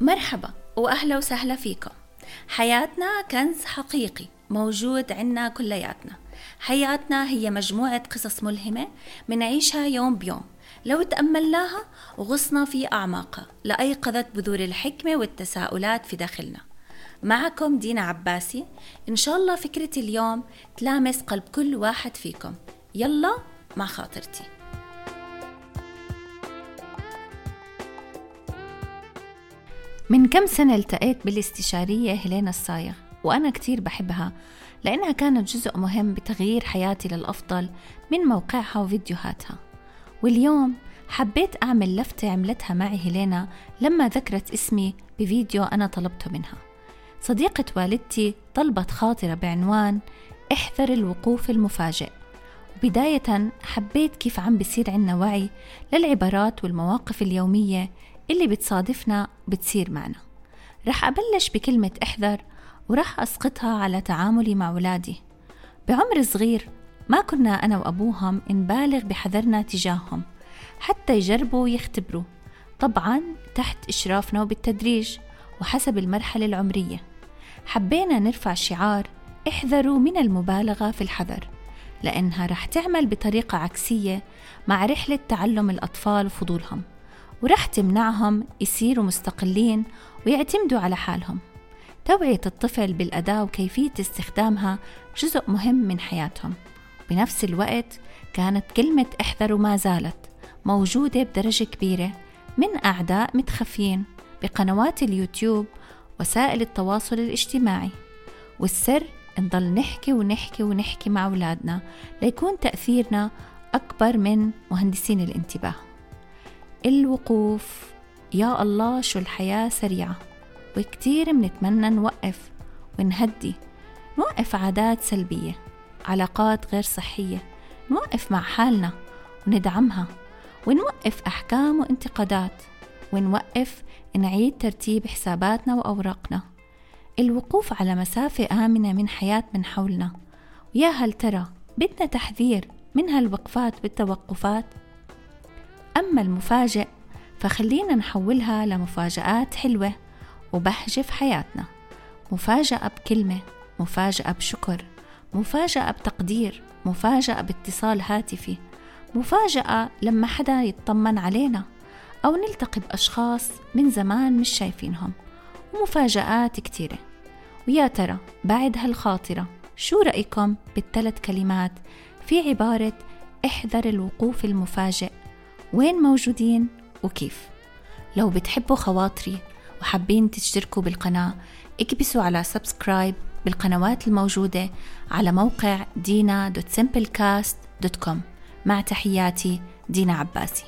مرحبا وأهلا وسهلا فيكم. حياتنا كنز حقيقي موجود عنا كلياتنا. حياتنا هي مجموعة قصص ملهمة منعيشها يوم بيوم. لو تأملناها وغصنا في أعماقها لأيقظت بذور الحكمة والتساؤلات في داخلنا. معكم دينا عباسي. إن شاء الله فكرة اليوم تلامس قلب كل واحد فيكم. يلا مع خاطرتي. من كم سنة التقيت بالاستشارية هيلينا الصايغ وأنا كتير بحبها لأنها كانت جزء مهم بتغيير حياتي للأفضل من موقعها وفيديوهاتها. واليوم حبيت أعمل لفتة عملتها معي هيلينا لما ذكرت اسمي بفيديو أنا طلبته منها. صديقة والدتي طلبت خاطرة بعنوان احذر الوقوف المفاجئ بداية حبيت كيف عم بصير عنا وعي للعبارات والمواقف اليومية اللي بتصادفنا بتصير معنا. رح أبلش بكلمة احذر ورح أسقطها على تعاملي مع ولادي. بعمر صغير ما كنا أنا وأبوهم نبالغ بحذرنا تجاههم حتى يجربوا ويختبروا طبعا تحت إشرافنا وبالتدريج وحسب المرحلة العمرية. حبينا نرفع شعار احذروا من المبالغة في الحذر لأنها رح تعمل بطريقة عكسية مع رحلة تعلم الأطفال وفضولهم. ورح تمنعهم يصيروا مستقلين ويعتمدوا على حالهم. توعية الطفل بالأداة وكيفية استخدامها جزء مهم من حياتهم. بنفس الوقت كانت كلمة احذروا ما زالت موجودة بدرجة كبيرة من أعداء متخفيين بقنوات اليوتيوب وسائل التواصل الاجتماعي. والسر نضل نحكي ونحكي ونحكي مع أولادنا ليكون تأثيرنا أكبر من مهندسين الانتباه. الوقوف. يا الله شو الحياة سريعة. وكتير منتمنى نوقف ونهدي. نوقف عادات سلبية علاقات غير صحية. نوقف مع حالنا وندعمها. ونوقف أحكام وانتقادات. ونوقف نعيد ترتيب حساباتنا وأوراقنا. الوقوف على مسافة آمنة من حياة من حولنا. ويا هل ترى بدنا تحذير من هالوقفات بالتوقفات أما المفاجئ فخلينا نحولها لمفاجآت حلوة وبهجة في حياتنا. مفاجأة بكلمة مفاجأة بشكر مفاجأة بتقدير مفاجأة باتصال هاتفي مفاجأة لما حدا يطمن علينا أو نلتقي بأشخاص من زمان مش شايفينهم. ومفاجآت كتيرة. ويا ترى بعد هالخاطرة شو رأيكم بالثلاث كلمات في عبارة إحذر الوقوف المفاجئ؟ وين موجودين وكيف؟ لو بتحبوا خواطري وحابين تشتركوا بالقناة اكبسوا على سبسكرايب بالقنوات الموجودة على موقع دينا.simplecast.com مع تحياتي دينا عباسي.